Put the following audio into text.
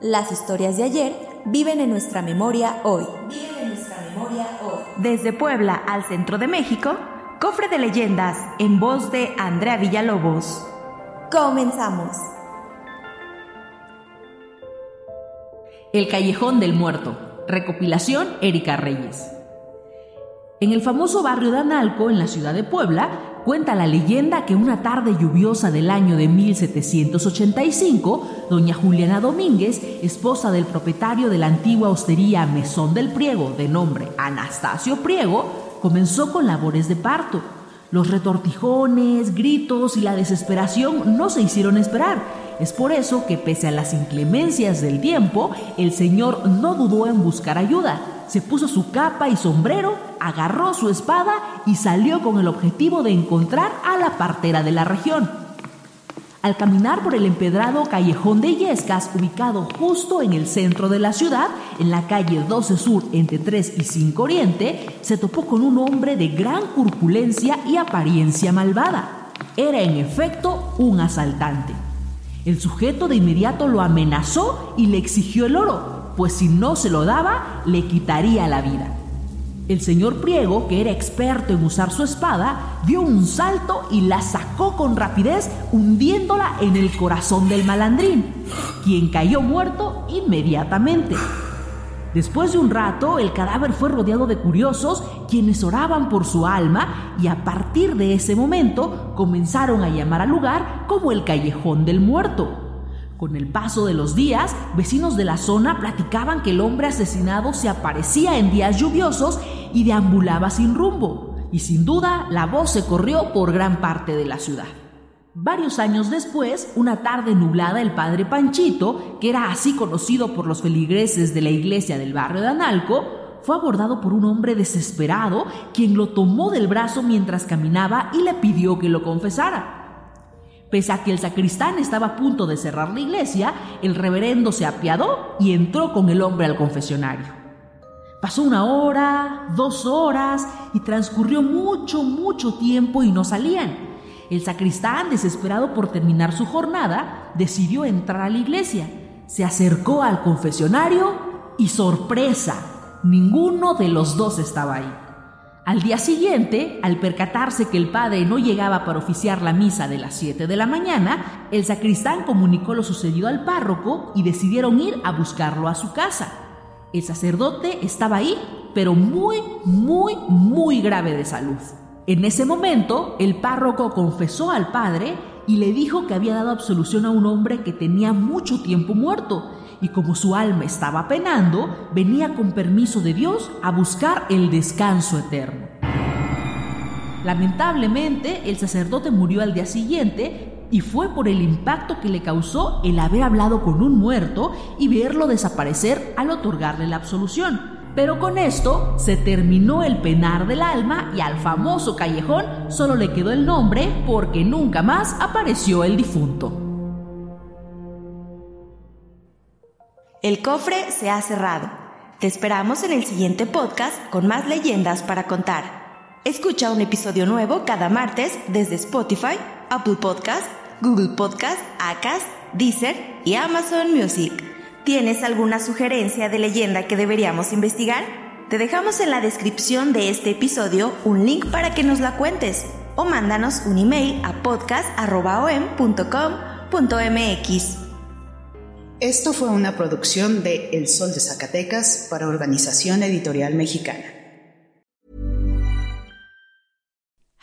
Las historias de ayer viven en nuestra memoria hoy. Viven en nuestra memoria hoy. Desde Puebla al centro de México, Cofre de Leyendas en voz de Andrea Villalobos. Comenzamos. El Callejón del Muerto. Recopilación Erika Reyes. En el famoso barrio de Analco, en la ciudad de Puebla, cuenta la leyenda que una tarde lluviosa del año de 1785, doña Juliana Domínguez, esposa del propietario de la antigua hostería Mesón del Priego, de nombre Anastasio Priego, comenzó con labores de parto. Los retortijones, gritos y la desesperación no se hicieron esperar. Es por eso que pese a las inclemencias del tiempo, el señor no dudó en buscar ayuda. Se puso su capa y sombrero, agarró su espada y salió con el objetivo de encontrar a la partera de la región. Al caminar por el empedrado callejón de Yescas, ubicado justo en el centro de la ciudad, en la calle 12 Sur entre 3 y 5 Oriente, se topó con un hombre de gran corpulencia y apariencia malvada. Era en efecto un asaltante. El sujeto de inmediato lo amenazó y le exigió el oro, pues si no se lo daba, le quitaría la vida. El señor Priego, que era experto en usar su espada, dio un salto y la sacó con rapidez, hundiéndola en el corazón del malandrín, quien cayó muerto inmediatamente. Después de un rato, el cadáver fue rodeado de curiosos, quienes oraban por su alma, y a partir de ese momento comenzaron a llamar al lugar como el Callejón del Muerto. Con el paso de los días, vecinos de la zona platicaban que el hombre asesinado se aparecía en días lluviosos y deambulaba sin rumbo, y sin duda la voz se corrió por gran parte de la ciudad. Varios años después, una tarde nublada, el padre Panchito, que era así conocido por los feligreses de la iglesia del barrio de Analco, fue abordado por un hombre desesperado, quien lo tomó del brazo mientras caminaba y le pidió que lo confesara. Pese a que el sacristán estaba a punto de cerrar la iglesia, el reverendo se apiadó y entró con el hombre al confesionario. Pasó una hora, dos horas y transcurrió mucho, mucho tiempo y no salían. El sacristán, desesperado por terminar su jornada, decidió entrar a la iglesia. Se acercó al confesionario y sorpresa, ninguno de los dos estaba ahí. Al día siguiente, al percatarse que el padre no llegaba para oficiar la misa de las 7 de la mañana, el sacristán comunicó lo sucedido al párroco y decidieron ir a buscarlo a su casa. El sacerdote estaba ahí, pero muy, muy, muy grave de salud. En ese momento, el párroco confesó al padre y le dijo que había dado absolución a un hombre que tenía mucho tiempo muerto, y como su alma estaba penando, venía con permiso de Dios a buscar el descanso eterno. Lamentablemente, el sacerdote murió al día siguiente y fue por el impacto que le causó el haber hablado con un muerto y verlo desaparecer al otorgarle la absolución. Pero con esto se terminó el penar del alma y al famoso callejón solo le quedó el nombre porque nunca más apareció el difunto. El cofre se ha cerrado. Te esperamos en el siguiente podcast con más leyendas para contar. Escucha un episodio nuevo cada martes desde Spotify, Apple Podcast, Google Podcast, Acast, Deezer y Amazon Music. ¿Tienes alguna sugerencia de leyenda que deberíamos investigar? Te dejamos en la descripción de este episodio un link para que nos la cuentes o mándanos un email a podcast.om.com.mx. Esto fue una producción de El Sol de Zacatecas para Organización Editorial Mexicana.